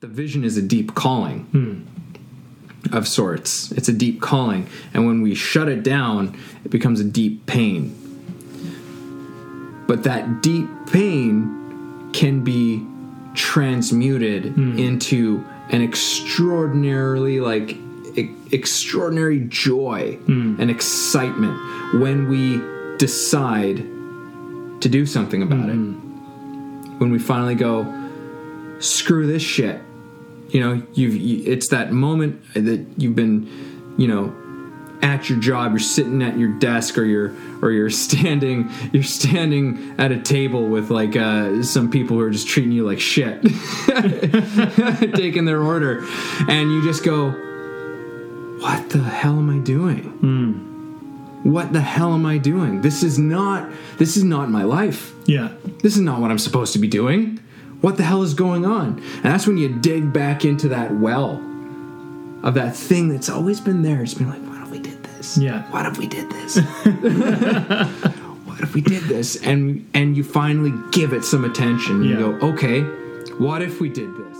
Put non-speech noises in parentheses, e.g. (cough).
the vision is a deep calling Hmm. of sorts. It's a deep calling, and when we shut it down, it becomes a deep pain. But that deep pain can be transmuted Hmm. into an extraordinarily like e- extraordinary joy Hmm. and excitement when we decide to do something about Hmm. it when we finally go screw this shit you know you've you, it's that moment that you've been you know at your job you're sitting at your desk or you're or you're (laughs) standing you're standing at a table with like uh, some people who are just treating you like shit (laughs) taking their order. And you just go what the hell am i doing? What the hell am i doing? This is not this is not my life. Yeah. this is not what I'm supposed to be doing. What the hell is going on? And that's when you dig back into that well of that thing that's always been there. It's been like, what if we did this? Yeah. What if we did this? (laughs) what if we did this? And and you finally give it some attention. You Yeah. go, okay, what if we did this?